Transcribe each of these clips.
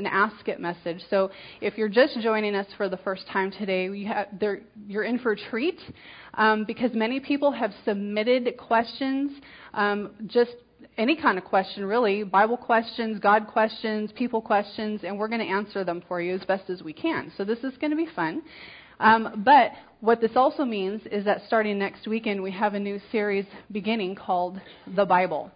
an Ask It message. So if you're just joining us for the first time today, have, you're in for a treat um, because many people have submitted questions, um, just any kind of question, really Bible questions, God questions, people questions, and we're going to answer them for you as best as we can. So this is going to be fun. Um, but what this also means is that starting next weekend, we have a new series beginning called The Bible.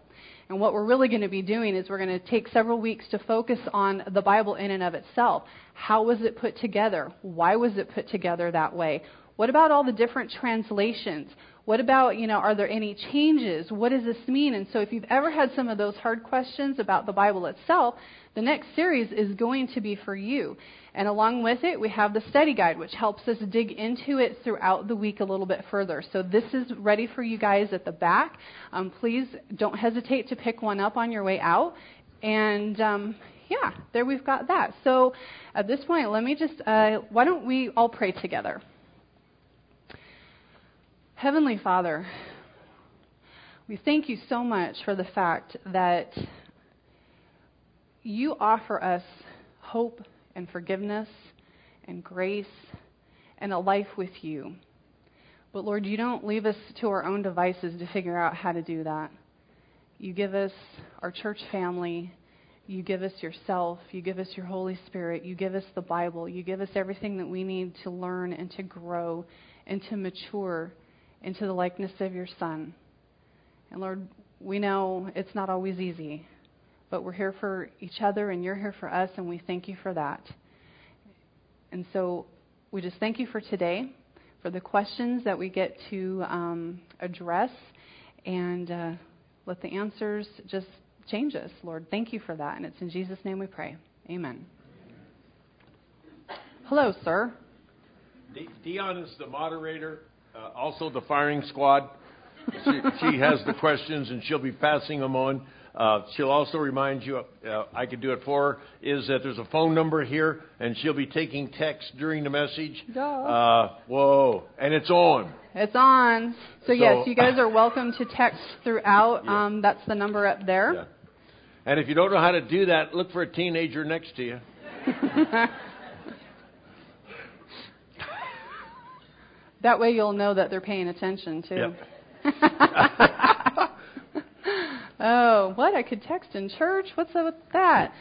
And what we're really going to be doing is we're going to take several weeks to focus on the Bible in and of itself. How was it put together? Why was it put together that way? What about all the different translations? What about, you know, are there any changes? What does this mean? And so if you've ever had some of those hard questions about the Bible itself, the next series is going to be for you. And along with it, we have the study guide, which helps us dig into it throughout the week a little bit further. So this is ready for you guys at the back. Um, please don't hesitate to pick one up on your way out. And um, yeah, there we've got that. So at this point, let me just, uh, why don't we all pray together? Heavenly Father, we thank you so much for the fact that you offer us hope and forgiveness and grace and a life with you. But Lord, you don't leave us to our own devices to figure out how to do that. You give us our church family. You give us yourself. You give us your Holy Spirit. You give us the Bible. You give us everything that we need to learn and to grow and to mature into the likeness of your Son. And Lord, we know it's not always easy but we're here for each other and you're here for us, and we thank you for that. And so we just thank you for today, for the questions that we get to um, address, and uh, let the answers just change us, Lord. Thank you for that. And it's in Jesus' name we pray. Amen. Hello, sir. Dion is the moderator, uh, also the firing squad. She, she has the questions, and she'll be passing them on. Uh, she'll also remind you, uh, I could do it for her, is that there's a phone number here, and she'll be taking text during the message. Uh, whoa, and it's on. It's on. So, so yes, you guys are welcome to text throughout. Yeah. Um, that's the number up there. Yeah. And if you don't know how to do that, look for a teenager next to you. that way you'll know that they're paying attention too. Yep. Oh, what? I could text in church? What's up with that?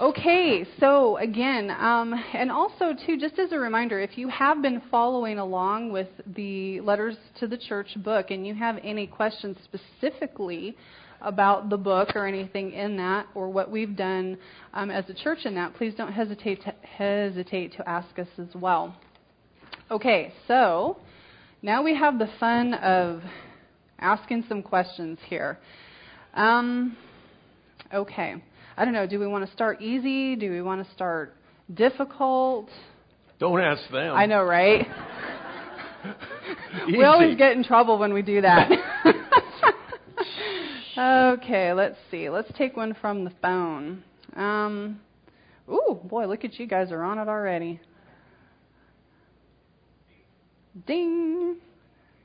Okay, so again, um, and also too, just as a reminder, if you have been following along with the letters to the church book, and you have any questions specifically about the book or anything in that, or what we've done um, as a church in that, please don't hesitate to hesitate to ask us as well. Okay, so now we have the fun of asking some questions here. Um, okay. I don't know. Do we want to start easy? Do we want to start difficult? Don't ask them. I know, right? we always get in trouble when we do that. okay, let's see. Let's take one from the phone. Um, ooh, boy, look at you guys are on it already. Ding.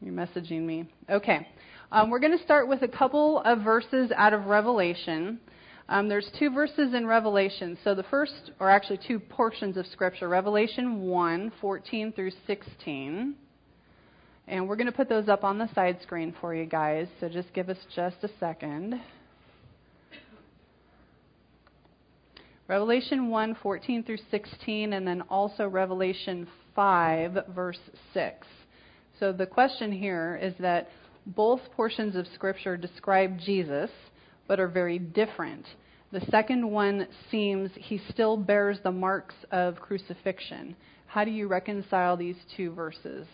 You're messaging me. Okay. Um, we're going to start with a couple of verses out of Revelation. Um, there's two verses in Revelation. So the first, or actually two portions of Scripture, Revelation 1, 14 through 16. And we're going to put those up on the side screen for you guys. So just give us just a second. Revelation 1, 14 through 16, and then also Revelation 5, verse 6. So the question here is that both portions of Scripture describe Jesus, but are very different. The second one seems he still bears the marks of crucifixion. How do you reconcile these two verses?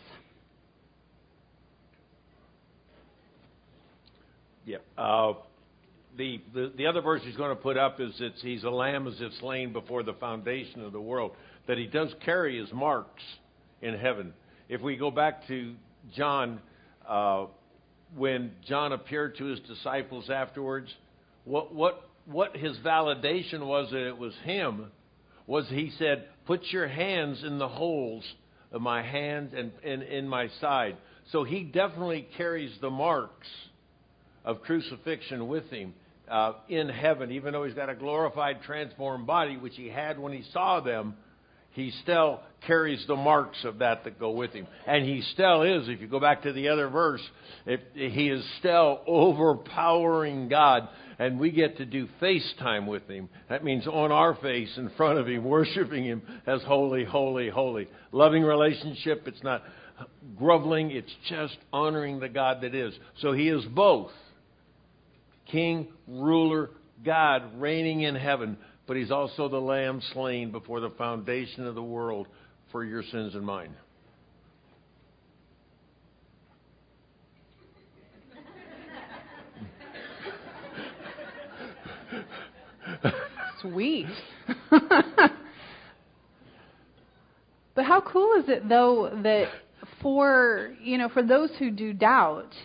Yeah. Uh, the, the, the other verse he's going to put up is that he's a lamb as if slain before the foundation of the world, that he does carry his marks in heaven. If we go back to John, uh, when John appeared to his disciples afterwards, what, what, what his validation was that it was him was he said, Put your hands in the holes of my hands and, in my side. So he definitely carries the marks of crucifixion with him. uh, in heaven, even though he's got a glorified, transformed body, which he had when he saw them, he still carries the marks of that that go with him. And he still is, if you go back to the other verse, if, he is still overpowering God. And we get to do FaceTime with him. That means on our face in front of him, worshiping him as holy, holy, holy. Loving relationship, it's not groveling, it's just honoring the God that is. So he is both king, ruler, God reigning in heaven, but he's also the lamb slain before the foundation of the world for your sins and mine. Sweet. but how cool is it though that for you know for those who do doubt,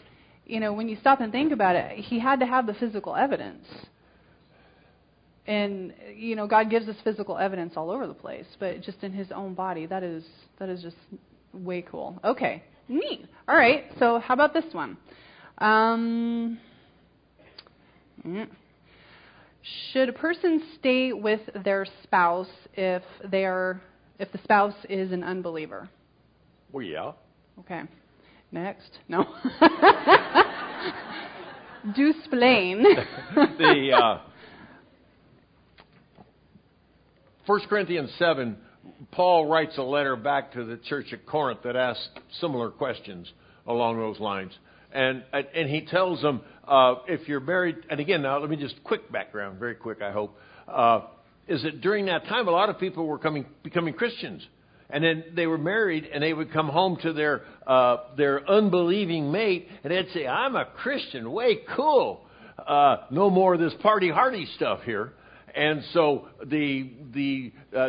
you know when you stop and think about it, he had to have the physical evidence. And you know God gives us physical evidence all over the place, but just in His own body, that is that is just way cool. Okay, neat. All right, so how about this one? Um. Should a person stay with their spouse if they are if the spouse is an unbeliever? Well, yeah. Okay. Next. No. Do explain. the uh, 1 Corinthians 7, Paul writes a letter back to the church at Corinth that asks similar questions along those lines. And, and he tells them, uh, if you're married, and again, now let me just quick background, very quick, I hope, uh, is that during that time, a lot of people were coming, becoming Christians. And then they were married, and they would come home to their uh, their unbelieving mate, and they'd say, "I'm a Christian, way cool. Uh, no more of this party hardy stuff here." And so the the uh,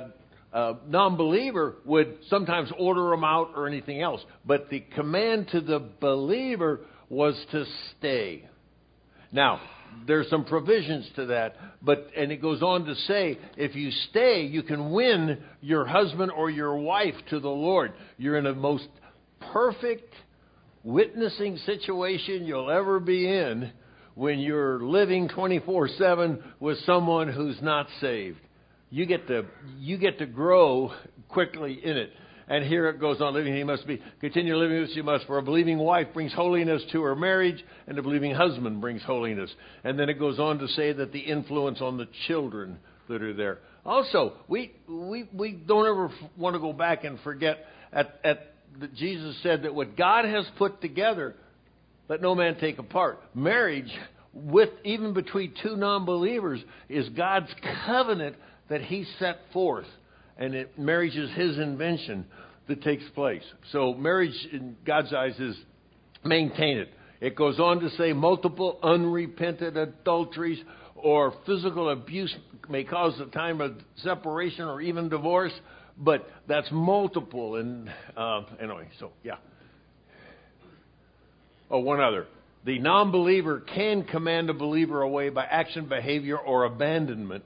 uh, non-believer would sometimes order them out or anything else, but the command to the believer was to stay. Now, there's some provisions to that, but and it goes on to say, if you stay, you can win your husband or your wife to the Lord. You're in a most perfect witnessing situation you'll ever be in when you're living 24/7 with someone who's not saved. You get to you get to grow quickly in it. And here it goes on living, he must be, continue living as he must, for a believing wife brings holiness to her marriage, and a believing husband brings holiness. And then it goes on to say that the influence on the children that are there. Also, we, we, we don't ever want to go back and forget at, at that Jesus said that what God has put together, let no man take apart. Marriage, with even between two non-believers, is God's covenant that He set forth and it, marriage is his invention that takes place. So marriage, in God's eyes, is maintain it. It goes on to say multiple unrepented adulteries or physical abuse may cause the time of separation or even divorce, but that's multiple. And uh, anyway, so yeah. Oh, one other. The non believer can command a believer away by action, behavior, or abandonment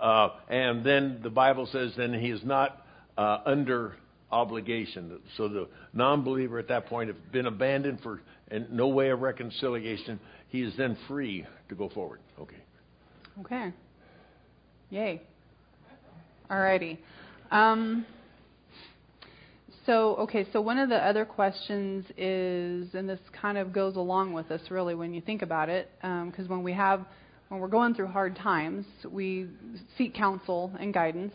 uh, and then the Bible says then he is not uh, under obligation. So the non-believer at that point, have been abandoned for and no way of reconciliation, he is then free to go forward. Okay. Okay. Yay. Alrighty. Um, so, okay, so one of the other questions is, and this kind of goes along with this really when you think about it, because um, when we have when we're going through hard times, we seek counsel and guidance.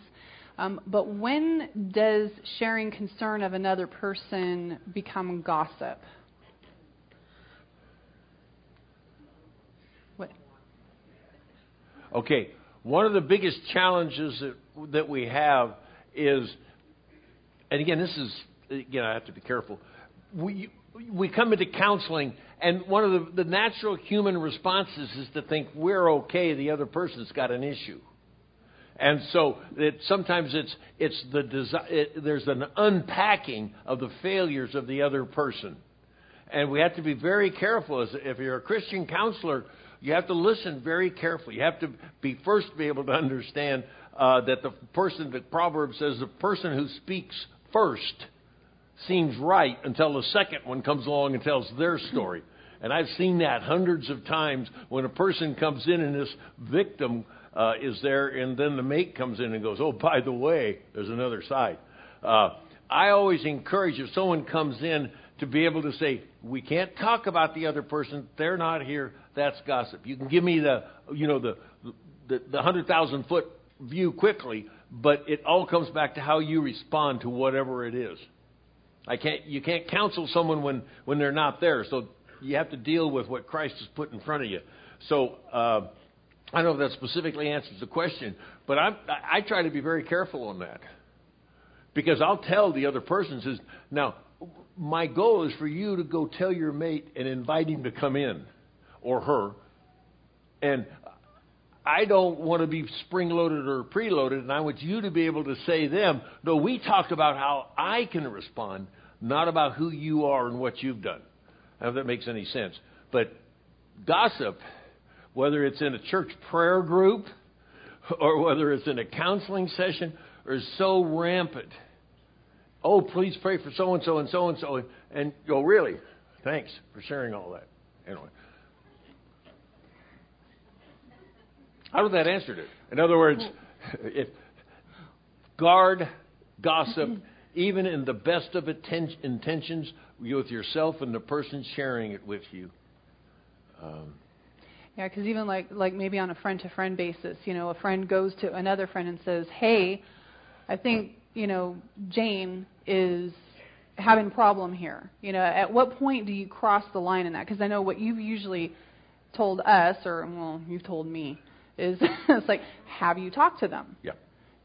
Um, but when does sharing concern of another person become gossip? What? Okay, one of the biggest challenges that, that we have is, and again, this is, again, I have to be careful. We, we come into counseling, and one of the, the natural human responses is to think we're okay, the other person's got an issue. And so it, sometimes it's, it's the desi- it, there's an unpacking of the failures of the other person. And we have to be very careful. As if you're a Christian counselor, you have to listen very carefully. You have to be first be able to understand uh, that the person, the proverb says, the person who speaks first seems right until the second one comes along and tells their story. And I've seen that hundreds of times when a person comes in and this victim uh, is there, and then the mate comes in and goes, Oh, by the way, there's another side. Uh, I always encourage if someone comes in to be able to say, We can't talk about the other person. They're not here. That's gossip. You can give me the, you know, the, the, the 100,000 foot view quickly, but it all comes back to how you respond to whatever it is. I can't, you can't counsel someone when, when they're not there. So you have to deal with what Christ has put in front of you. So uh, I don't know if that specifically answers the question, but I'm, I try to be very careful on that because I'll tell the other person says now my goal is for you to go tell your mate and invite him to come in or her and I don't want to be spring loaded or preloaded, and I want you to be able to say them. No, we talked about how I can respond, not about who you are and what you've done. I don't know if that makes any sense. But gossip, whether it's in a church prayer group or whether it's in a counseling session, is so rampant. Oh, please pray for so and so and so and so. And go, oh, really? Thanks for sharing all that. Anyway. How did that answer it? In other words, if guard gossip, even in the best of intentions, with yourself and the person sharing it with you. Um, yeah, because even like like maybe on a friend to friend basis, you know, a friend goes to another friend and says, "Hey, I think you know Jane is having a problem here." You know, at what point do you cross the line in that? Because I know what you've usually told us, or well, you've told me, is it's like, have you talked to them? Yeah.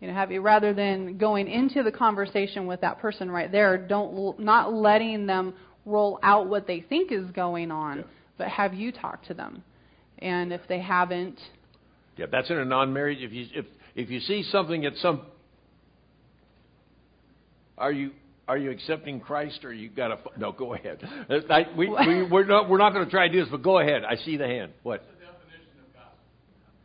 You know, have you rather than going into the conversation with that person right there, don't not letting them roll out what they think is going on, yeah. but have you talked to them? And if they haven't, yeah, that's in a non-marriage. If you if if you see something at some, are you are you accepting Christ or you got to no? Go ahead. I, we, we we're not we're not going to try to do this, but go ahead. I see the hand. What?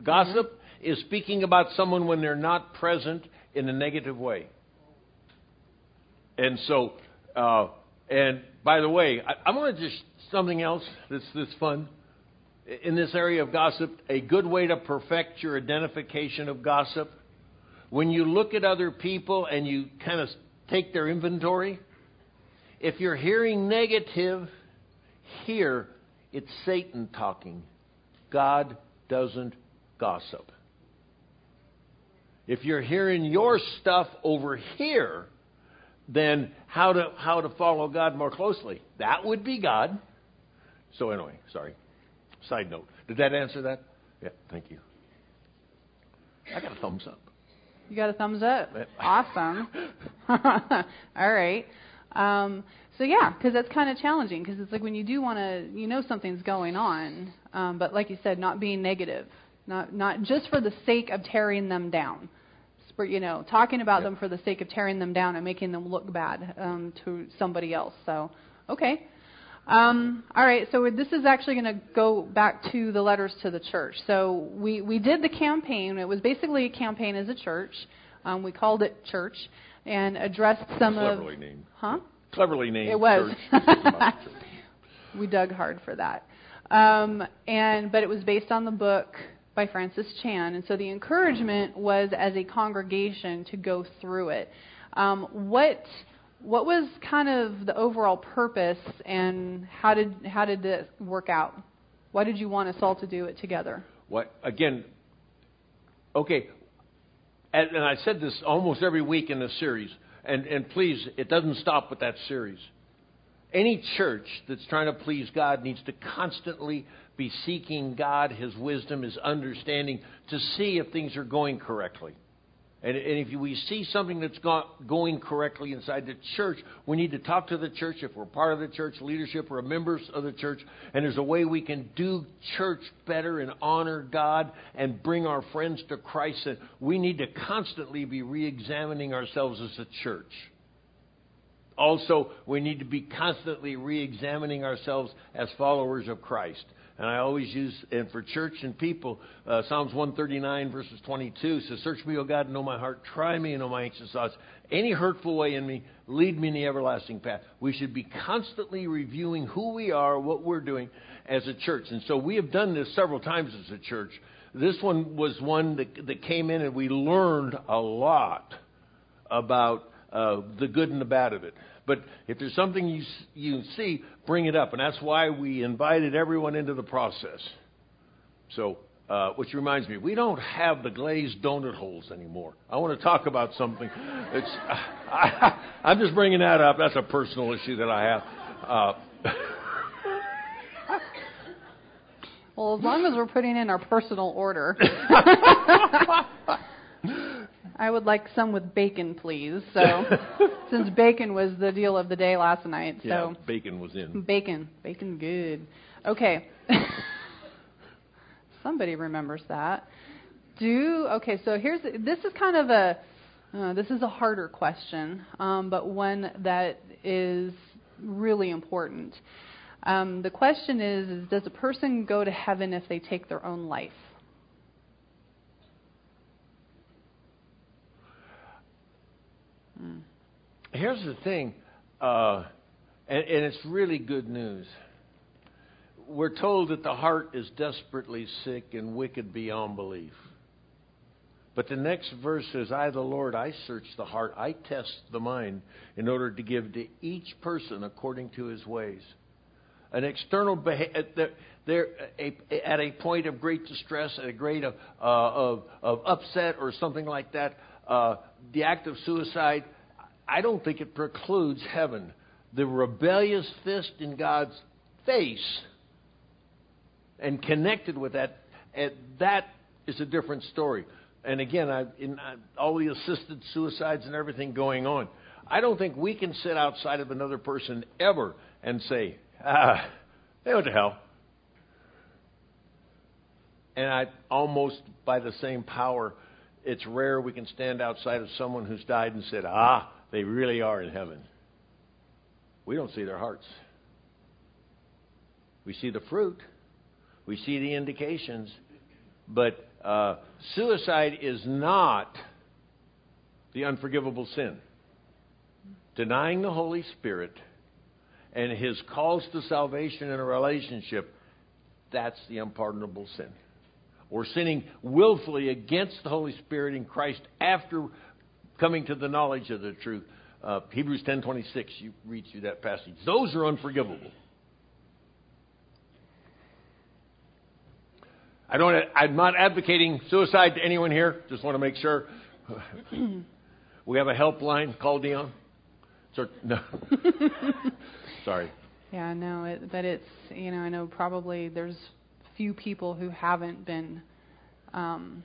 Gossip mm-hmm. is speaking about someone when they're not present in a negative way. And so, uh, and by the way, I, I want to just something else that's that's fun in this area of gossip. A good way to perfect your identification of gossip. When you look at other people and you kind of take their inventory, if you're hearing negative, here it's Satan talking. God doesn't gossip. If you're hearing your stuff over here, then how to how to follow God more closely? That would be God. So anyway, sorry. Side note. Did that answer that? Yeah, thank you. I got a thumbs up. You got a thumbs up. awesome. All right. Um, so yeah, because that's kind of challenging. Because it's like when you do want to, you know, something's going on, um, but like you said, not being negative not not just for the sake of tearing them down. You know, talking about yep. them for the sake of tearing them down and making them look bad um, to somebody else. So, okay. Um, all right, so this is actually going to go back to the letters to the church. So we, we did the campaign. It was basically a campaign as a church. Um, we called it church and addressed some Cleverly of. Cleverly named. Huh? Cleverly named. It was. we dug hard for that. Um, and but it was based on the book by Francis Chan. And so the encouragement was as a congregation to go through it. Um, what what was kind of the overall purpose, and how did how did this work out? Why did you want us all to do it together? What again? Okay, and, and I said this almost every week in this series, and and please, it doesn't stop with that series. Any church that's trying to please God needs to constantly be seeking God, His wisdom, His understanding to see if things are going correctly. And, and if we see something that's not going correctly inside the church, we need to talk to the church if we're part of the church leadership or members of the church. And there's a way we can do church better and honor God and bring our friends to Christ. And we need to constantly be re examining ourselves as a church. Also, we need to be constantly re examining ourselves as followers of Christ. And I always use, and for church and people, uh, Psalms 139 verses 22 says, Search me, O God, and know my heart. Try me and know my anxious thoughts. Any hurtful way in me, lead me in the everlasting path. We should be constantly reviewing who we are, what we're doing as a church. And so we have done this several times as a church. This one was one that, that came in and we learned a lot about uh, the good and the bad of it. But if there's something you, you see, bring it up. And that's why we invited everyone into the process. So, uh, which reminds me, we don't have the glazed donut holes anymore. I want to talk about something. It's, I, am just bringing that up. That's a personal issue that I have. Uh, well, as long as we're putting in our personal order. I would like some with bacon, please. So, since bacon was the deal of the day last night, so yeah, bacon was in. Bacon, bacon, good. Okay. Somebody remembers that. Do okay. So here's this is kind of a uh, this is a harder question, um, but one that is really important. Um, the question is, is: Does a person go to heaven if they take their own life? Here's the thing, uh, and, and it's really good news. We're told that the heart is desperately sick and wicked beyond belief. But the next verse says, I, the Lord, I search the heart, I test the mind in order to give to each person according to his ways. An external behavior, they're at a point of great distress, at a great of, uh, of, of upset or something like that. Uh, the act of suicide I don't think it precludes heaven. The rebellious fist in God's face and connected with that, that is a different story. And again, I, in I, all the assisted suicides and everything going on, I don't think we can sit outside of another person ever and say, ah, they went to hell. And I almost, by the same power, it's rare we can stand outside of someone who's died and said, ah, they really are in heaven. We don't see their hearts. We see the fruit, we see the indications, but uh, suicide is not the unforgivable sin. Denying the Holy Spirit and his calls to salvation in a relationship, that's the unpardonable sin. Or sinning willfully against the Holy Spirit in Christ after coming to the knowledge of the truth. Uh, Hebrews 10:26, you read through that passage. Those are unforgivable. I don't. I'm not advocating suicide to anyone here. Just want to make sure. we have a helpline. Call Dion. So, no. Sorry. Yeah, no, it, but it's you know I know probably there's few people who haven't been um,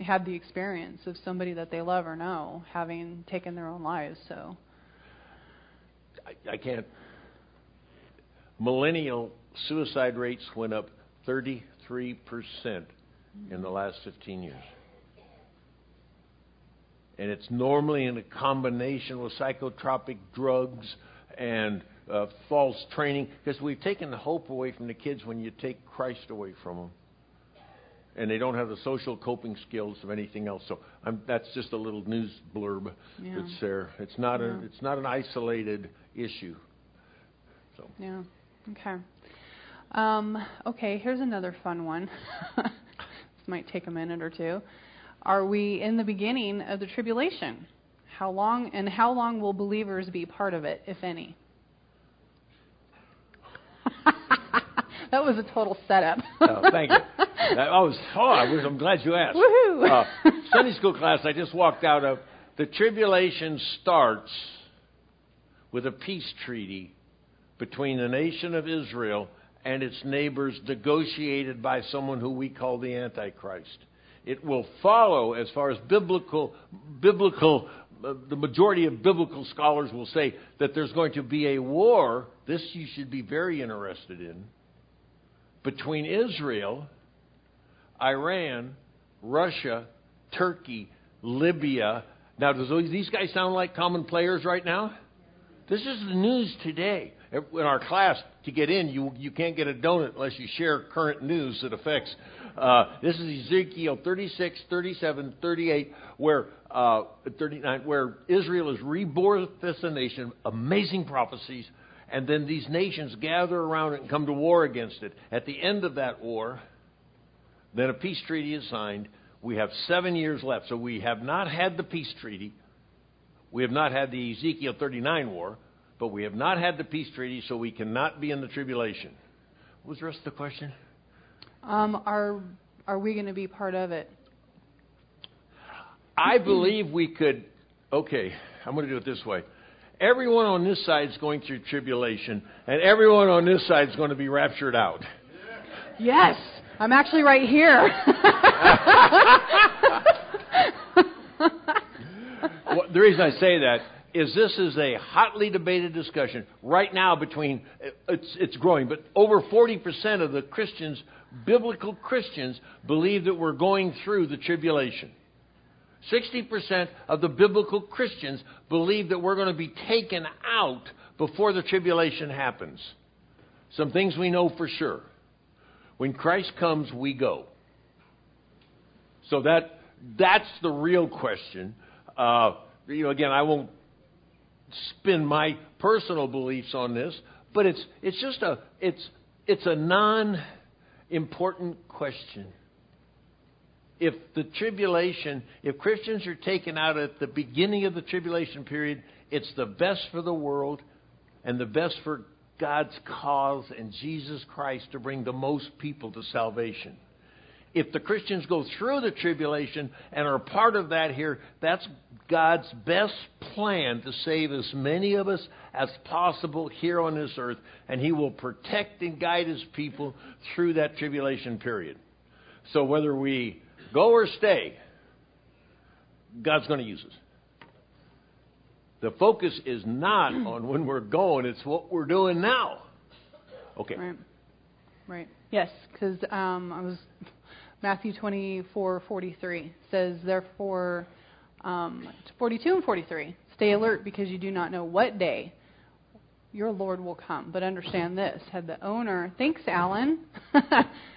had the experience of somebody that they love or know having taken their own lives. So I, I can't. Millennial suicide rates went up 33% in the last 15 years. And it's normally in a combination with psychotropic drugs and uh, false training because we've taken the hope away from the kids when you take Christ away from them and they don't have the social coping skills of anything else. So I'm, that's just a little news blurb yeah. that's there. It's not yeah. a it's not an isolated issue. So yeah, okay, um, okay. Here's another fun one. this might take a minute or two. Are we in the beginning of the tribulation? How long and how long will believers be part of it, if any? that was a total setup. oh, thank you. I was, oh, I was, I'm glad you asked. Woohoo! Uh, Sunday school class I just walked out of. The tribulation starts with a peace treaty between the nation of Israel and its neighbors, negotiated by someone who we call the Antichrist. It will follow, as far as biblical, biblical, uh, the majority of biblical scholars will say that there's going to be a war. This you should be very interested in between Israel, Iran, Russia, Turkey, Libya. Now, does these guys sound like common players right now? This is the news today. In our class, to get in, you, you can't get a donut unless you share current news that affects. Uh, this is Ezekiel 36, 37, 38, where uh, 39, where Israel is reborn as a nation. Amazing prophecies, and then these nations gather around it and come to war against it. At the end of that war, then a peace treaty is signed. We have seven years left, so we have not had the peace treaty. We have not had the Ezekiel 39 war, but we have not had the peace treaty, so we cannot be in the tribulation. What was the rest of the question? Um, are are we going to be part of it? I believe we could. Okay, I'm going to do it this way. Everyone on this side is going through tribulation, and everyone on this side is going to be raptured out. Yes, I'm actually right here. well, the reason I say that is this is a hotly debated discussion right now between uh, it's it's growing, but over 40% of the Christians, biblical Christians, believe that we're going through the tribulation. 60% of the biblical Christians believe that we're going to be taken out before the tribulation happens. Some things we know for sure. When Christ comes, we go. So that that's the real question. Uh, you know, again, I won't spin my personal beliefs on this, but it's it's just a it's it's a non-important question. If the tribulation, if Christians are taken out at the beginning of the tribulation period, it's the best for the world and the best for God's cause and Jesus Christ to bring the most people to salvation. If the Christians go through the tribulation and are part of that here, that's God's best plan to save as many of us as possible here on this earth, and He will protect and guide His people through that tribulation period. So whether we go or stay, God's going to use us. The focus is not on when we're going, it's what we're doing now. Okay. Right. Right. Yes, because um, I was Matthew 24, 43 says, therefore, um, 42 and 43, stay alert because you do not know what day your Lord will come. But understand this: had the owner, thanks, Alan,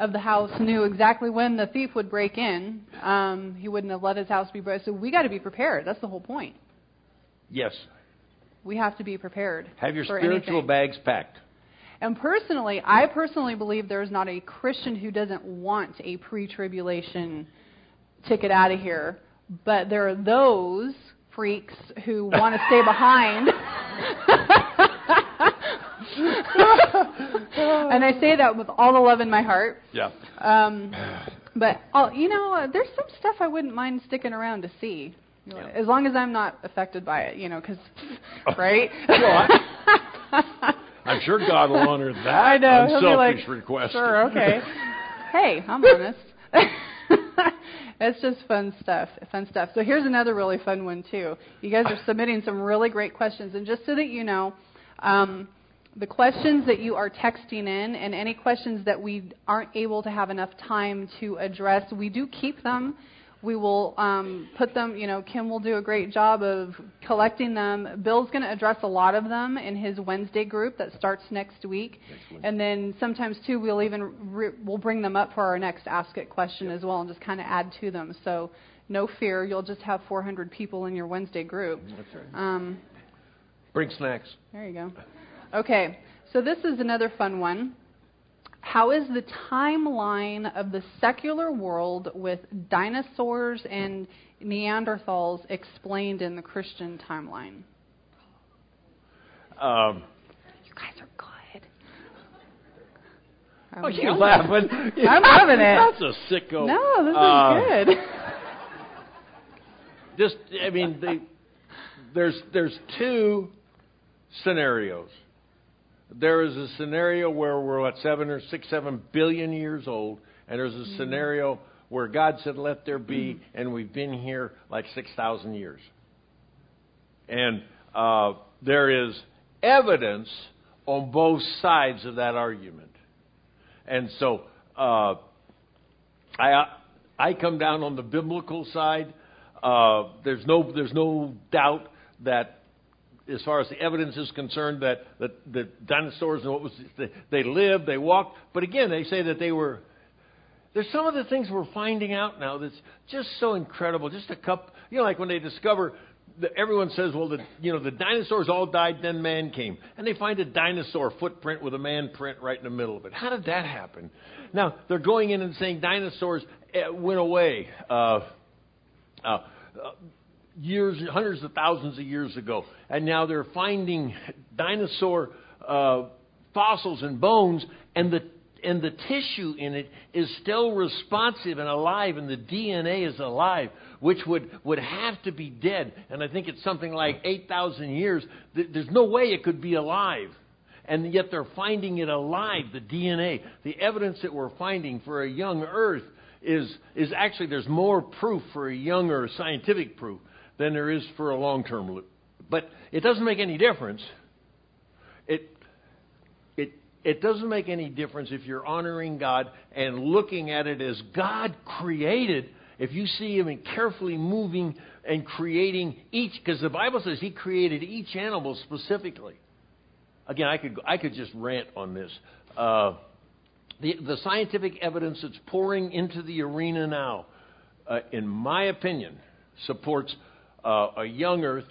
of the house knew exactly when the thief would break in, um, he wouldn't have let his house be broken. So we got to be prepared. That's the whole point. Yes. We have to be prepared. Have your spiritual anything. bags packed. And personally, I personally believe there is not a Christian who doesn't want a pre-tribulation ticket out of here. But there are those freaks who want to stay behind. and I say that with all the love in my heart. Yeah. Um, but I'll, you know, there's some stuff I wouldn't mind sticking around to see, yeah. as long as I'm not affected by it. You know, because right. well, I, am sure God will honor that I know. unselfish like, request. Sure. Okay. hey, I'm honest. It's just fun stuff, fun stuff. So here's another really fun one too. You guys are submitting some really great questions, and just so that you know, um, the questions that you are texting in and any questions that we aren't able to have enough time to address, we do keep them. We will um, put them, you know, Kim will do a great job of collecting them. Bill's going to address a lot of them in his Wednesday group that starts next week. And then sometimes, too, we'll even re- we'll bring them up for our next Ask It question yep. as well and just kind of add to them. So no fear, you'll just have 400 people in your Wednesday group. That's right. Um, Bring snacks. There you go. Okay, so this is another fun one. How is the timeline of the secular world with dinosaurs and Neanderthals explained in the Christian timeline? Um, you guys are good. Oh, you're laughing. I'm loving it. That's a sicko. No, this uh, is good. Just, I mean, they, there's there's two scenarios. There is a scenario where we're at seven or six, seven billion years old, and there's a mm-hmm. scenario where God said, "Let there be," mm-hmm. and we've been here like six thousand years. And uh, there is evidence on both sides of that argument, and so uh, I I come down on the biblical side. Uh, there's no there's no doubt that as far as the evidence is concerned, that, that the dinosaurs and what was they, lived, they walked. But again, they say that they were. There's some of the things we're finding out now that's just so incredible. Just a cup, you know, like when they discover everyone says, well, the, you know, the dinosaurs all died, then man came. And they find a dinosaur footprint with a man print right in the middle of it. How did that happen? Now, they're going in and saying dinosaurs eh, went away uh, uh, years, hundreds of thousands of years ago. And now they're finding dinosaur uh, fossils and bones, and the and the tissue in it is still responsive and alive, and the DNA is alive, which would, would have to be dead. And I think it's something like 8,000 years. There's no way it could be alive. And yet they're finding it alive, the DNA. The evidence that we're finding for a young Earth is, is actually, there's more proof for a younger scientific proof than there is for a long term loop. But it doesn't make any difference. It, it, it doesn't make any difference if you're honoring God and looking at it as God created. If you see Him carefully moving and creating each, because the Bible says He created each animal specifically. Again, I could I could just rant on this. Uh, the, the scientific evidence that's pouring into the arena now, uh, in my opinion, supports uh, a young Earth,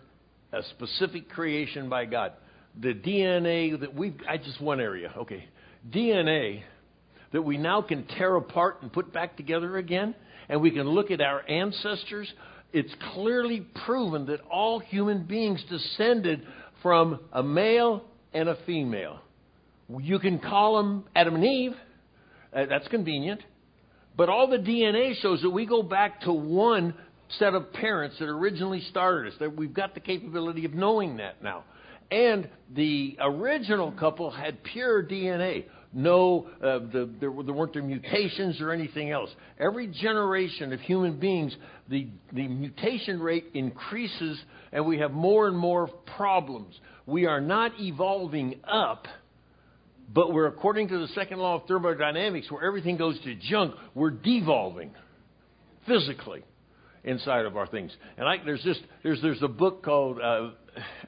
a specific creation by God the DNA that we I just one area, okay. DNA that we now can tear apart and put back together again, and we can look at our ancestors. It's clearly proven that all human beings descended from a male and a female. You can call them Adam and Eve. Uh, that's convenient. But all the DNA shows that we go back to one set of parents that originally started us. That we've got the capability of knowing that now. And the original couple had pure DNA. No, uh, the, there, there, weren't there mutations or anything else. Every generation of human beings, the, the mutation rate increases, and we have more and more problems. We are not evolving up, but we're, according to the second law of thermodynamics, where everything goes to junk, we're devolving physically inside of our things. And I, there's just there's there's a book called uh,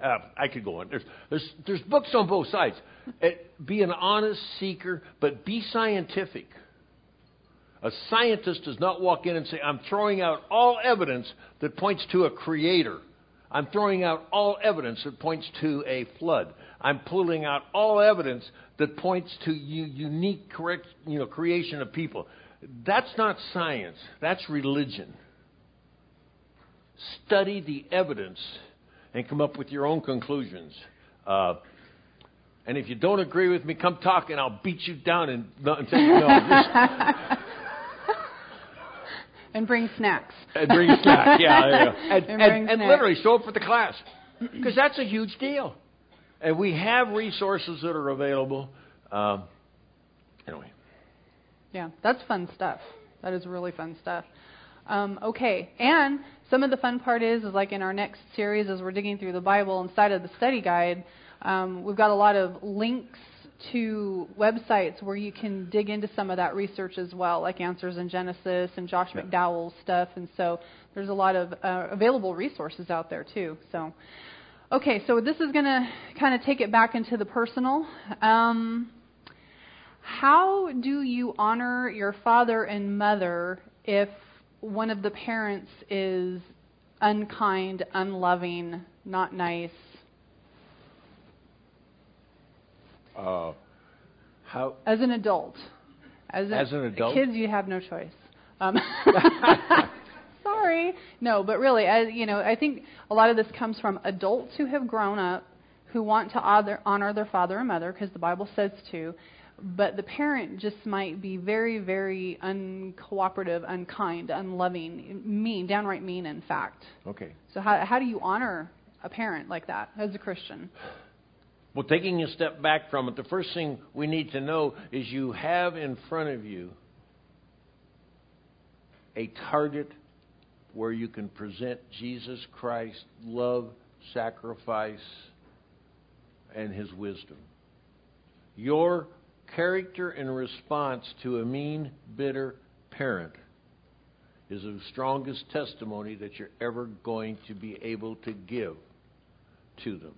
uh, I could go on. There's there's there's books on both sides. It, be an honest seeker, but be scientific. A scientist does not walk in and say, "I'm throwing out all evidence that points to a creator." I'm throwing out all evidence that points to a flood. I'm pulling out all evidence that points to unique correct, you know, creation of people. That's not science. That's religion study the evidence and come up with your own conclusions. Uh, and if you don't agree with me, come talk and I'll beat you down and, and say, no. and bring snacks. And bring snacks, yeah. yeah. And, and, and, and literally show up for the class. Because that's a huge deal. And we have resources that are available. Um, anyway. Yeah, that's fun stuff. That is really fun stuff. Um, okay, and some of the fun part is, is like in our next series, as we're digging through the Bible inside of the study guide, um, we've got a lot of links to websites where you can dig into some of that research as well, like Answers in Genesis and Josh yeah. McDowell's stuff. And so there's a lot of uh, available resources out there too. So, okay, so this is going to kind of take it back into the personal. Um, how do you honor your father and mother if one of the parents is unkind, unloving, not nice? Uh, how? As an adult. As, a, as an adult? Kids, you have no choice. Um, sorry. No, but really, as, you know, I think a lot of this comes from adults who have grown up who want to honor, honor their father and mother because the Bible says to, but the parent just might be very, very uncooperative, unkind, unloving, mean, downright mean, in fact. Okay. So, how, how do you honor a parent like that as a Christian? Well, taking a step back from it, the first thing we need to know is you have in front of you a target where you can present Jesus Christ, love, sacrifice, and his wisdom. Your character in response to a mean, bitter parent is the strongest testimony that you're ever going to be able to give to them.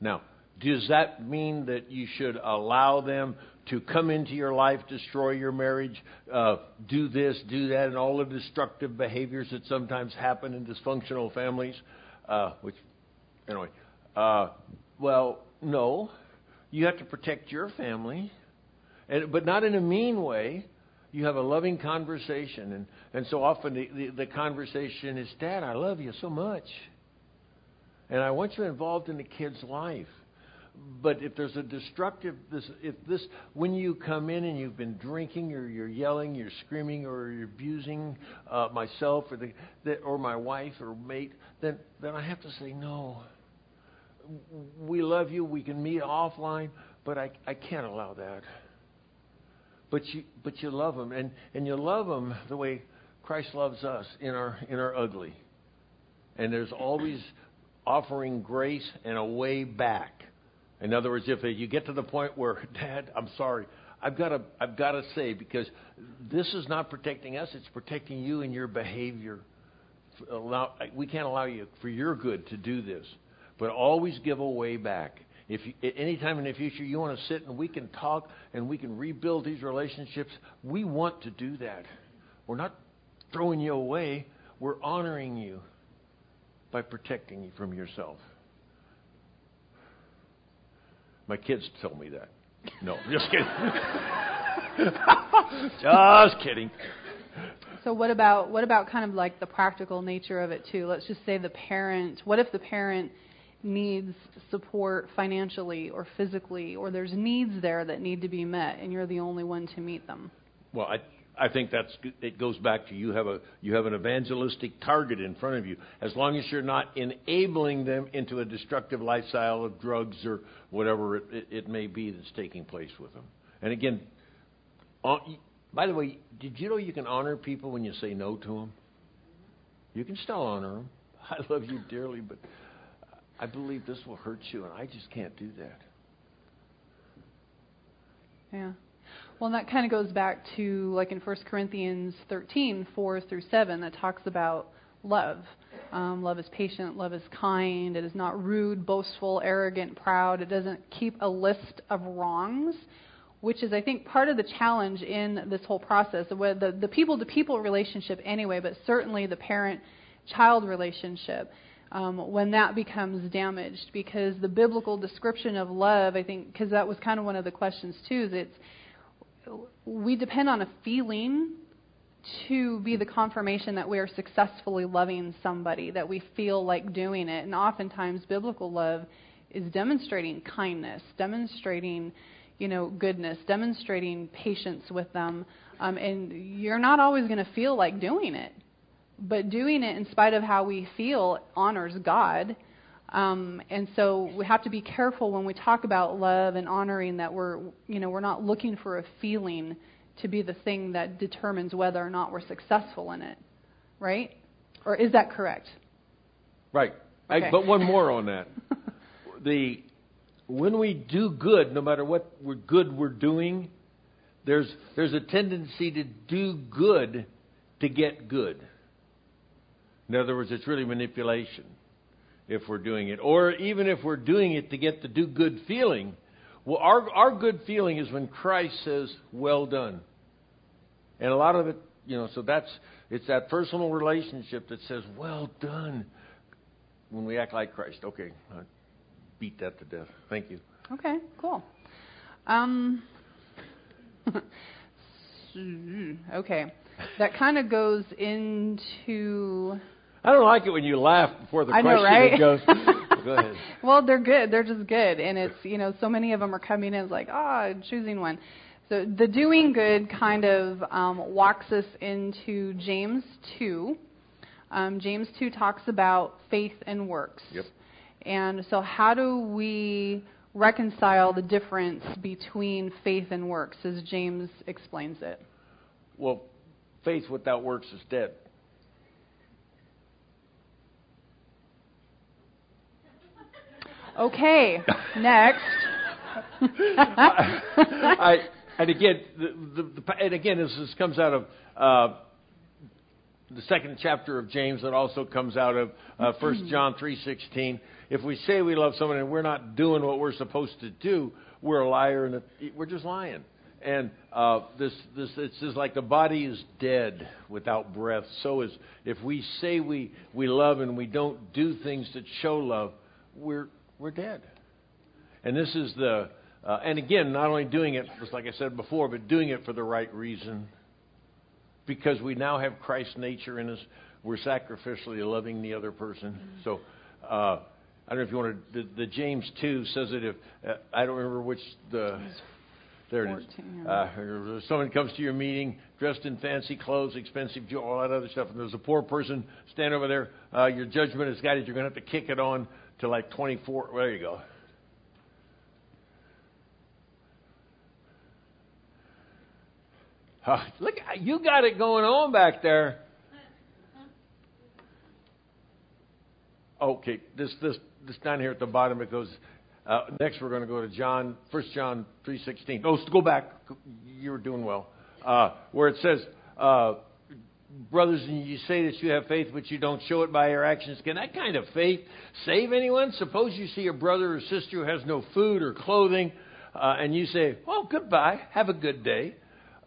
Now, does that mean that you should allow them to come into your life, destroy your marriage, uh, do this, do that, and all the destructive behaviors that sometimes happen in dysfunctional families? Uh, which, anyway, uh, well, no. You have to protect your family, and, but not in a mean way. You have a loving conversation, and, and so often the, the, the conversation is, Dad, I love you so much. And I want you involved in the kid's life. But if there's a destructive, this, if this, when you come in and you've been drinking or you're yelling, you're screaming or you're abusing uh, myself or the, the, or my wife or mate, then then I have to say no. We love you. We can meet offline, but I I can't allow that. But you but you love them and and you love them the way Christ loves us in our in our ugly. And there's always offering grace and a way back. In other words, if you get to the point where, Dad, I'm sorry, I've got to, I've got to say because this is not protecting us; it's protecting you and your behavior. Allow, we can't allow you for your good to do this, but always give a way back. If you, at any time in the future you want to sit and we can talk and we can rebuild these relationships, we want to do that. We're not throwing you away. We're honoring you by protecting you from yourself. My kids tell me that. No, just kidding. just kidding. So what about what about kind of like the practical nature of it too? Let's just say the parent. What if the parent needs support financially or physically, or there's needs there that need to be met, and you're the only one to meet them? Well, I I think that's it goes back to you have a you have an evangelistic target in front of you. As long as you're not enabling them into a destructive lifestyle of drugs or whatever it, it, it may be that's taking place with them. And again, uh, by the way, did you know you can honor people when you say no to them? You can still honor them. I love you dearly, but I believe this will hurt you, and I just can't do that. Yeah. Well, that kind of goes back to like in 1 Corinthians 13, 4 through 7, that talks about love. Um, love is patient, love is kind, it is not rude, boastful, arrogant, proud. It doesn't keep a list of wrongs, which is, I think, part of the challenge in this whole process. The, the people-to-people relationship, anyway, but certainly the parent-child relationship. Um, when that becomes damaged, because the biblical description of love, I think, because that was kind of one of the questions too, is it's we depend on a feeling to be the confirmation that we are successfully loving somebody, that we feel like doing it. And oftentimes, biblical love is demonstrating kindness, demonstrating, you know, goodness, demonstrating patience with them. Um, and you're not always going to feel like doing it, but doing it in spite of how we feel honors God um, and so we have to be careful when we talk about love and honoring that we're, you know, we're not looking for a feeling to be the thing that determines whether or not we're successful in it, right? Or is that correct? Right. Okay. I, but one more on that. the when we do good, no matter what we're good we're doing, there's there's a tendency to do good to get good. In other words, it's really manipulation if we're doing it. Or even if we're doing it to get the do good feeling. Well, our, our good feeling is when Christ says, well done. And a lot of it, you know, so that's, it's that personal relationship that says, well done. When we act like Christ. Okay, I beat that to death. Thank you. Okay, cool. Um, okay, that kind of goes into I don't like it when you laugh before the I question know, right? goes. Go ahead. Well, they're good. They're just good, and it's you know so many of them are coming in like ah oh, choosing one. So the doing good kind of um, walks us into James two. Um, James two talks about faith and works. Yep. And so how do we reconcile the difference between faith and works as James explains it? Well, faith without works is dead. Okay, next. I, and again, the, the, the, and again, this, this comes out of uh, the second chapter of James that also comes out of uh, 1 John 3:16. If we say we love someone and we're not doing what we're supposed to do, we're a liar and a, we're just lying. And uh, this, this, it's just like the body is dead without breath. So is if we say we, we love and we don't do things that show love, we're, we're dead. And this is the, uh, and again, not only doing it, just like I said before, but doing it for the right reason. Because we now have Christ's nature in us, we're sacrificially loving the other person. So, uh, I don't know if you want to. The, the James two says that if uh, I don't remember which the there it is. Uh, someone comes to your meeting dressed in fancy clothes, expensive jewelry, all that other stuff, and there's a poor person standing over there. Uh, your judgment is guided. You're going to have to kick it on to like 24. There you go. Uh, look, you got it going on back there. Okay, this this this down here at the bottom it goes. Uh, next, we're going to go to John, First John three sixteen. Oh, go back. You were doing well. Uh, where it says, uh, and you say that you have faith, but you don't show it by your actions. Can that kind of faith save anyone? Suppose you see a brother or sister who has no food or clothing, uh, and you say, well goodbye. Have a good day.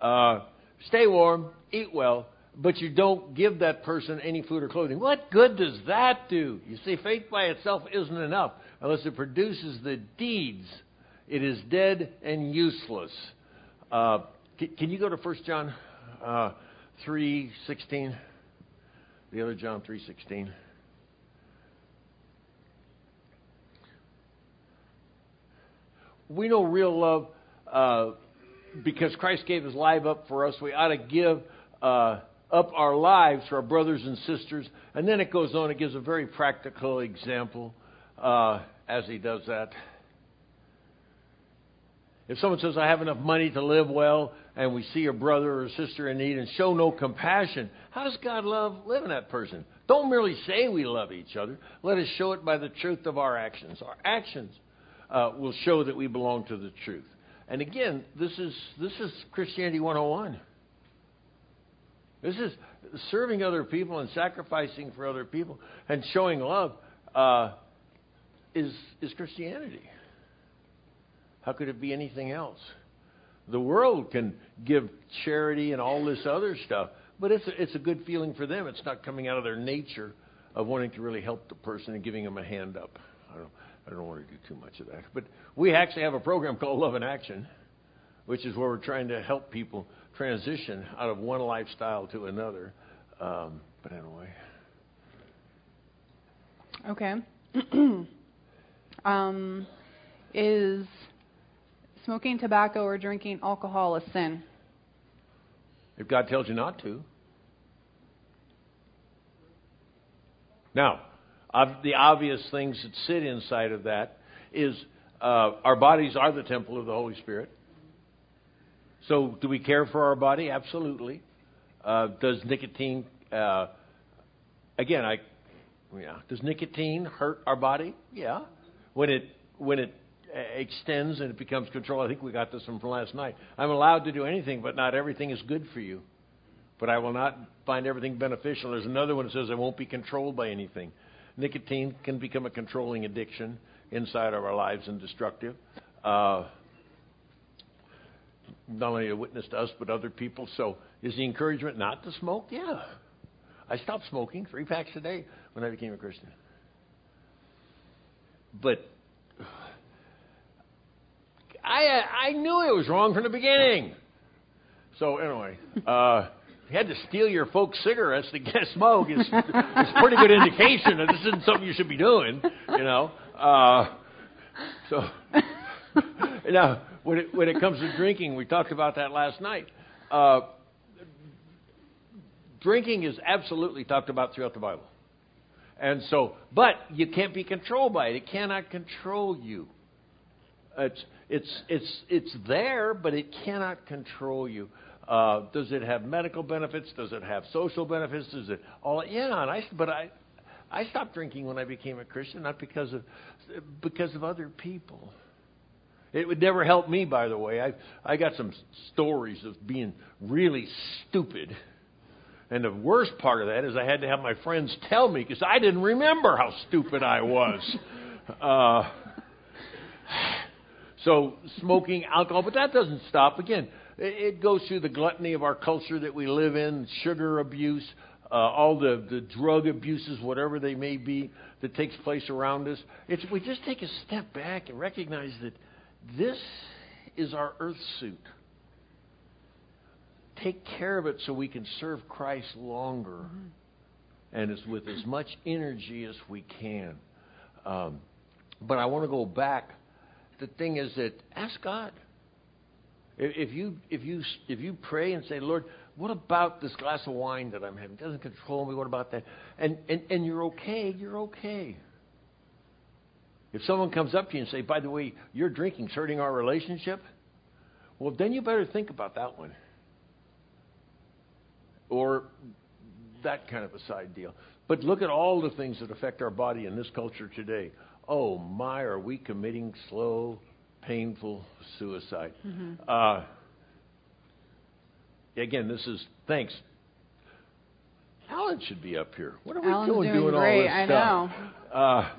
Uh, stay warm. Eat well." but you don't give that person any food or clothing. What good does that do? You see, faith by itself isn't enough unless it produces the deeds. It is dead and useless. Uh, can, can, you go to first John uh, three sixteen? The other John three sixteen. We know real love uh, because Christ gave His life up for us. We ought to give uh, up our lives for our brothers and sisters. And then it goes on, it gives a very practical example uh, as he does that. If someone says, I have enough money to live well, and we see a brother or sister in need and show no compassion, how does God love living that person? Don't merely say we love each other. Let us show it by the truth of our actions. Our actions uh, will show that we belong to the truth. And again, this is, this is Christianity 101. This is serving other people and sacrificing for other people and showing love uh, is, is Christianity. How could it be anything else? The world can give charity and all this other stuff, but it's a, it's a good feeling for them. It's not coming out of their nature of wanting to really help the person and giving them a hand up. I don't, I don't want to do too much of that. But we actually have a program called Love in Action, which is where we're trying to help people transition out of one lifestyle to another. Um, but anyway. Okay. um, is smoking tobacco or drinking alcohol a sin? If God tells you not to. Now, the obvious things that sit inside of that is uh, our bodies are the temple of the Holy Spirit. So, do we care for our body? Absolutely. Uh, does nicotine, uh, again, I, yeah, does nicotine hurt our body? Yeah. When it when it extends and it becomes control, I think we got this one from last night. I'm allowed to do anything, but not everything is good for you. But I will not find everything beneficial. There's another one that says I won't be controlled by anything. Nicotine can become a controlling addiction inside of our lives and destructive. Uh, not only a witness to us, but other people. So, is the encouragement not to smoke? Yeah. I stopped smoking three packs a day when I became a Christian. But I I knew it was wrong from the beginning. So anyway, uh, you had to steal your folks' cigarettes to get smoke. It's, it's a pretty good indication that this isn't something you should be doing. You know. Uh, so now when it, when it comes to drinking, we talked about that last night. Uh, drinking is absolutely talked about throughout the Bible. And so, but you can't be controlled by it. It cannot control you. It's it's it's it's there, but it cannot control you. Uh, does it have medical benefits? Does it have social benefits? Does it all? Yeah, and I but I I stopped drinking when I became a Christian, not because of because of other people. It would never help me, by the way. I I got some stories of being really stupid And the worst part of that is I had to have my friends tell me because I didn't remember how stupid I was. uh, so smoking alcohol, but that doesn't stop. Again, it goes through the gluttony of our culture that we live in, sugar abuse, uh, all the, the drug abuses, whatever they may be, that takes place around us. It's, we just take a step back and recognize that this is our earth suit. Take care of it so we can serve Christ longer mm-hmm. and as, with as much energy as we can. Um, but I want to go back. The thing is that ask God. If you if you if you pray and say, Lord, what about this glass of wine that I'm having? It doesn't control me. What about that? And and and you're okay. You're okay. If someone comes up to you and say, by the way, your drinking's hurting our relationship, well, then you better think about that one. Or that kind of a side deal. But look at all the things that affect our body in this culture today. Oh my, are we committing slow, painful suicide? Mm-hmm. Uh, again, this is thanks. Alan should be up here. What are we Alan's doing, doing, all this I stuff? know. Uh,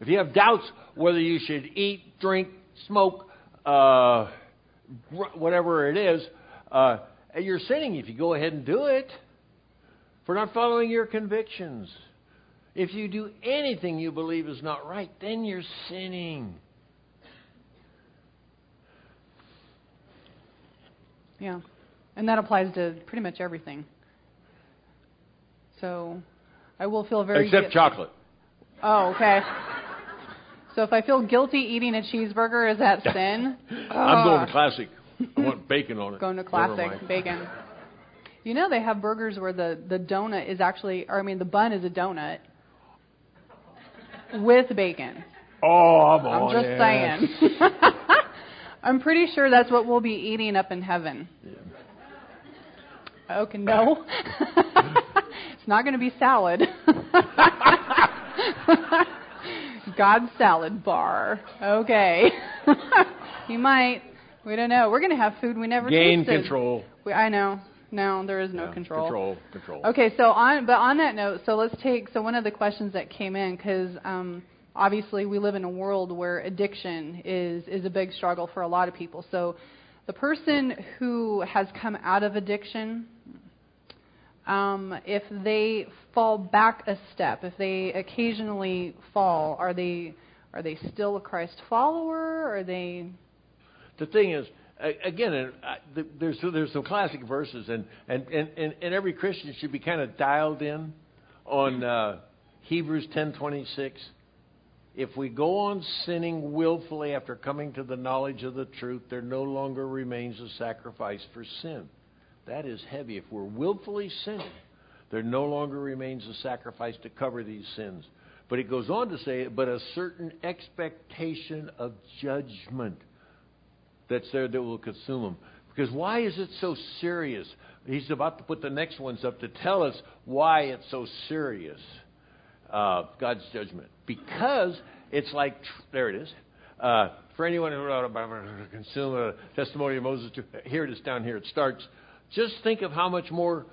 if you have doubts whether you should eat, drink, smoke, uh, whatever it is, uh, you're sinning if you go ahead and do it for not following your convictions. If you do anything you believe is not right, then you're sinning. Yeah. And that applies to pretty much everything. So I will feel very Except chocolate. Oh, okay. So if I feel guilty eating a cheeseburger, is that sin? I'm going to classic. I want bacon on it. Going to classic bacon. You know they have burgers where the the donut is actually, or I mean the bun is a donut with bacon. Oh, I'm, I'm just it. saying. I'm pretty sure that's what we'll be eating up in heaven. Yeah. Okay, no. it's not going to be salad. God's salad bar. Okay. you might. We don't know. We're going to have food we never Gain tasted. control. We, I know. No, there is no yeah, control. Control, control. Okay, so on, but on that note, so let's take so one of the questions that came in because um, obviously we live in a world where addiction is is a big struggle for a lot of people. So the person who has come out of addiction, um, if they fall back a step, if they occasionally fall, are they are they still a Christ follower? Are they? The thing is, again, there's there's some classic verses, and and and, and every Christian should be kind of dialed in on uh, Hebrews 10:26. If we go on sinning willfully after coming to the knowledge of the truth, there no longer remains a sacrifice for sin. That is heavy. If we're willfully sinning, there no longer remains a sacrifice to cover these sins. But it goes on to say, but a certain expectation of judgment that's there that will consume them. Because why is it so serious? He's about to put the next ones up to tell us why it's so serious, uh, God's judgment. Because it's like, there it is. Uh, for anyone who consume a testimony of Moses, here it is down here. It starts. Just think of how much more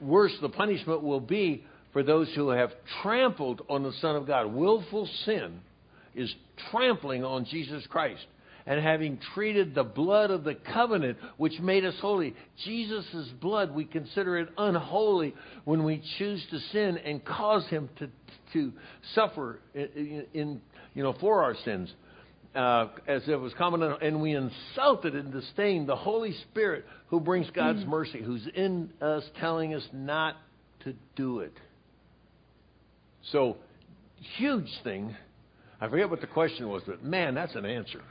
worse the punishment will be for those who have trampled on the Son of God. Willful sin is trampling on Jesus Christ and having treated the blood of the covenant which made us holy. Jesus' blood, we consider it unholy when we choose to sin and cause him to, to suffer in, in you know, for our sins. Uh, as it was common, and we insulted and disdained the Holy Spirit who brings God's mm. mercy, who's in us telling us not to do it. So, huge thing. I forget what the question was, but man, that's an answer.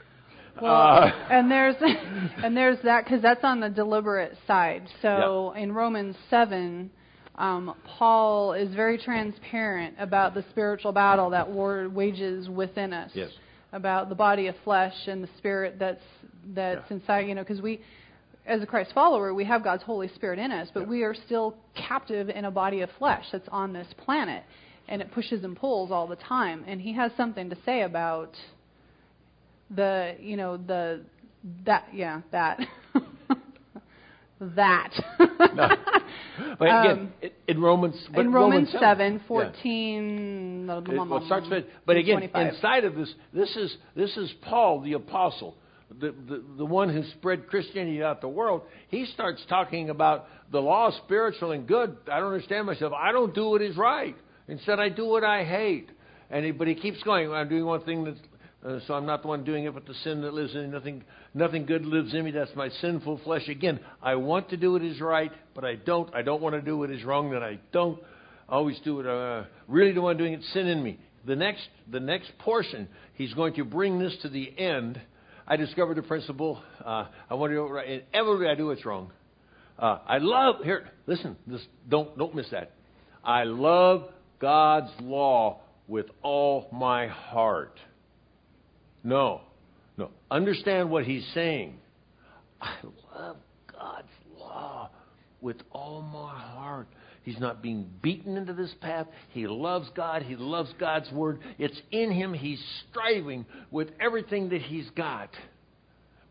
Well, uh, and there's and there's that because that's on the deliberate side. So in Romans seven, um, Paul is very transparent about the spiritual battle that war wages within us. Yes. About the body of flesh and the spirit that's that's yeah. inside. You know, because we, as a Christ follower, we have God's Holy Spirit in us, but yeah. we are still captive in a body of flesh that's on this planet, and it pushes and pulls all the time. And he has something to say about the you know the that yeah that that. no. But again, Um, in Romans, in Romans, 7, 7, 14, yeah. It, well, starts with, but again, 25. inside of this, this is this is Paul the apostle, the, the the one who spread Christianity out the world. He starts talking about the law, spiritual and good. I don't understand myself. I don't do what is right. Instead, I do what I hate. And he, but he keeps going. I'm doing one thing that's uh, so I'm not the one doing it, but the sin that lives in me. Nothing, nothing good lives in me. That's my sinful flesh. Again, I want to do what is right, but I don't. I don't want to do what is wrong. That I don't. Always do it. Uh, really, the one doing it, sin in me. The next, the next portion, he's going to bring this to the end. I discovered a principle. Uh, I want to do it right. And every I do, it's wrong. Uh, I love here. Listen, this, don't don't miss that. I love God's law with all my heart. No, no. Understand what he's saying. I love God's law with all my heart. He's not being beaten into this path. He loves God. He loves God's word. It's in him. He's striving with everything that he's got.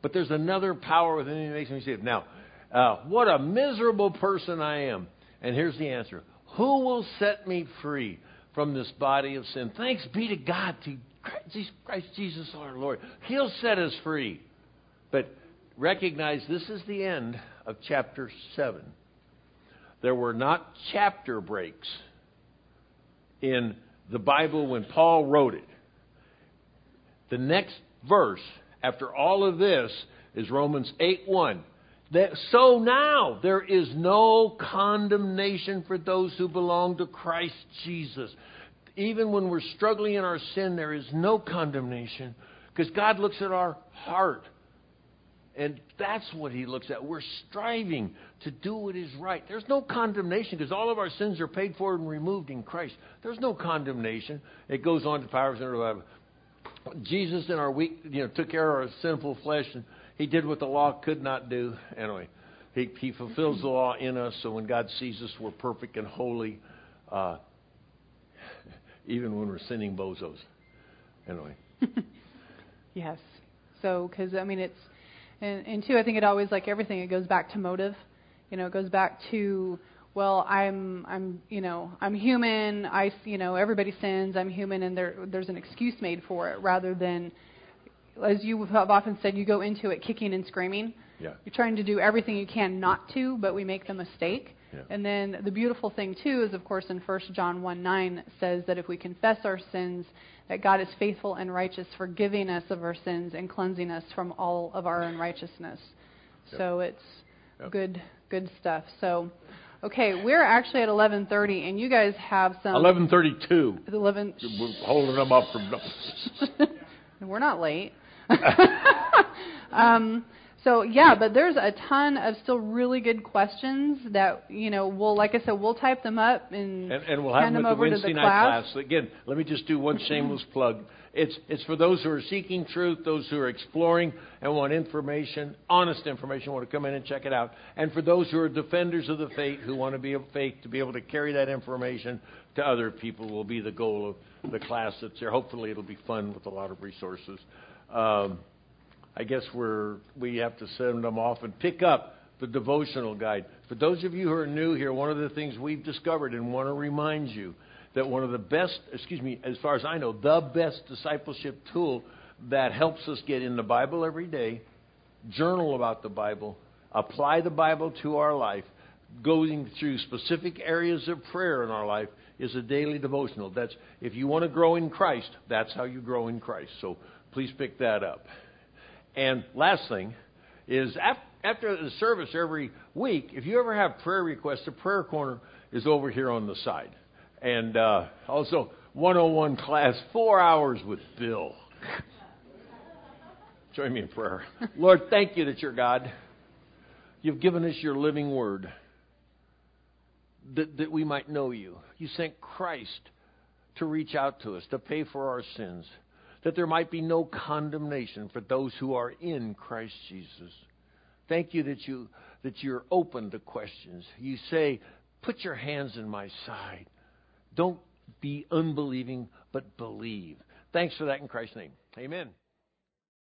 But there's another power within him that makes him saved. Now, uh, what a miserable person I am. And here's the answer Who will set me free from this body of sin? Thanks be to God, to Christ Jesus our Lord. He'll set us free. But recognize this is the end of chapter 7. There were not chapter breaks in the Bible when Paul wrote it. The next verse after all of this is Romans 8 1. That, so now there is no condemnation for those who belong to Christ Jesus. Even when we're struggling in our sin, there is no condemnation because God looks at our heart. And that's what He looks at. We're striving to do what is right. There's no condemnation because all of our sins are paid for and removed in Christ. There's no condemnation. It goes on to powers and revival. Jesus in our weak, you know, took care of our sinful flesh, and He did what the law could not do. Anyway, He, he fulfills the law in us, so when God sees us, we're perfect and holy. Uh, even when we're sinning bozos. Anyway. yes. So, because I mean, it's and, and two, I think it always like everything. It goes back to motive. You know, it goes back to well, I'm I'm you know I'm human. I you know everybody sins. I'm human, and there there's an excuse made for it rather than as you have often said, you go into it kicking and screaming. Yeah. You're trying to do everything you can not to, but we make the mistake. Yeah. And then the beautiful thing too is, of course, in 1 John 1 9 says that if we confess our sins, that God is faithful and righteous, forgiving us of our sins and cleansing us from all of our unrighteousness. Yep. So it's Yep. good, good stuff. So, okay, we're actually at 11:30, and you guys have some 1132. 11. We're holding them up from. We're not late. um, so yeah, but there's a ton of still really good questions that you know we'll like I said we'll type them up and And, and we'll have hand them them at the over Wednesday to the night class. class. Again, let me just do one shameless plug. It's it's for those who are seeking truth, those who are exploring and want information, honest information, want to come in and check it out, and for those who are defenders of the faith, who want to be of faith to be able to carry that information to other people, will be the goal of the class that's there. Hopefully, it'll be fun with a lot of resources. Um, I guess we're we have to send them off and pick up the devotional guide. For those of you who are new here, one of the things we've discovered and want to remind you that one of the best, excuse me, as far as I know, the best discipleship tool that helps us get in the Bible every day, journal about the Bible, apply the Bible to our life, going through specific areas of prayer in our life is a daily devotional. That's if you want to grow in Christ, that's how you grow in Christ. So please pick that up. And last thing is after the service every week, if you ever have prayer requests, the prayer corner is over here on the side. And uh, also 101 class, four hours with Bill. Join me in prayer. Lord, thank you that you're God. You've given us your living word that, that we might know you. You sent Christ to reach out to us, to pay for our sins, that there might be no condemnation for those who are in Christ Jesus. Thank you that you that you're open to questions. You say, "Put your hands in my side." Don't be unbelieving, but believe. Thanks for that in Christ's name. Amen.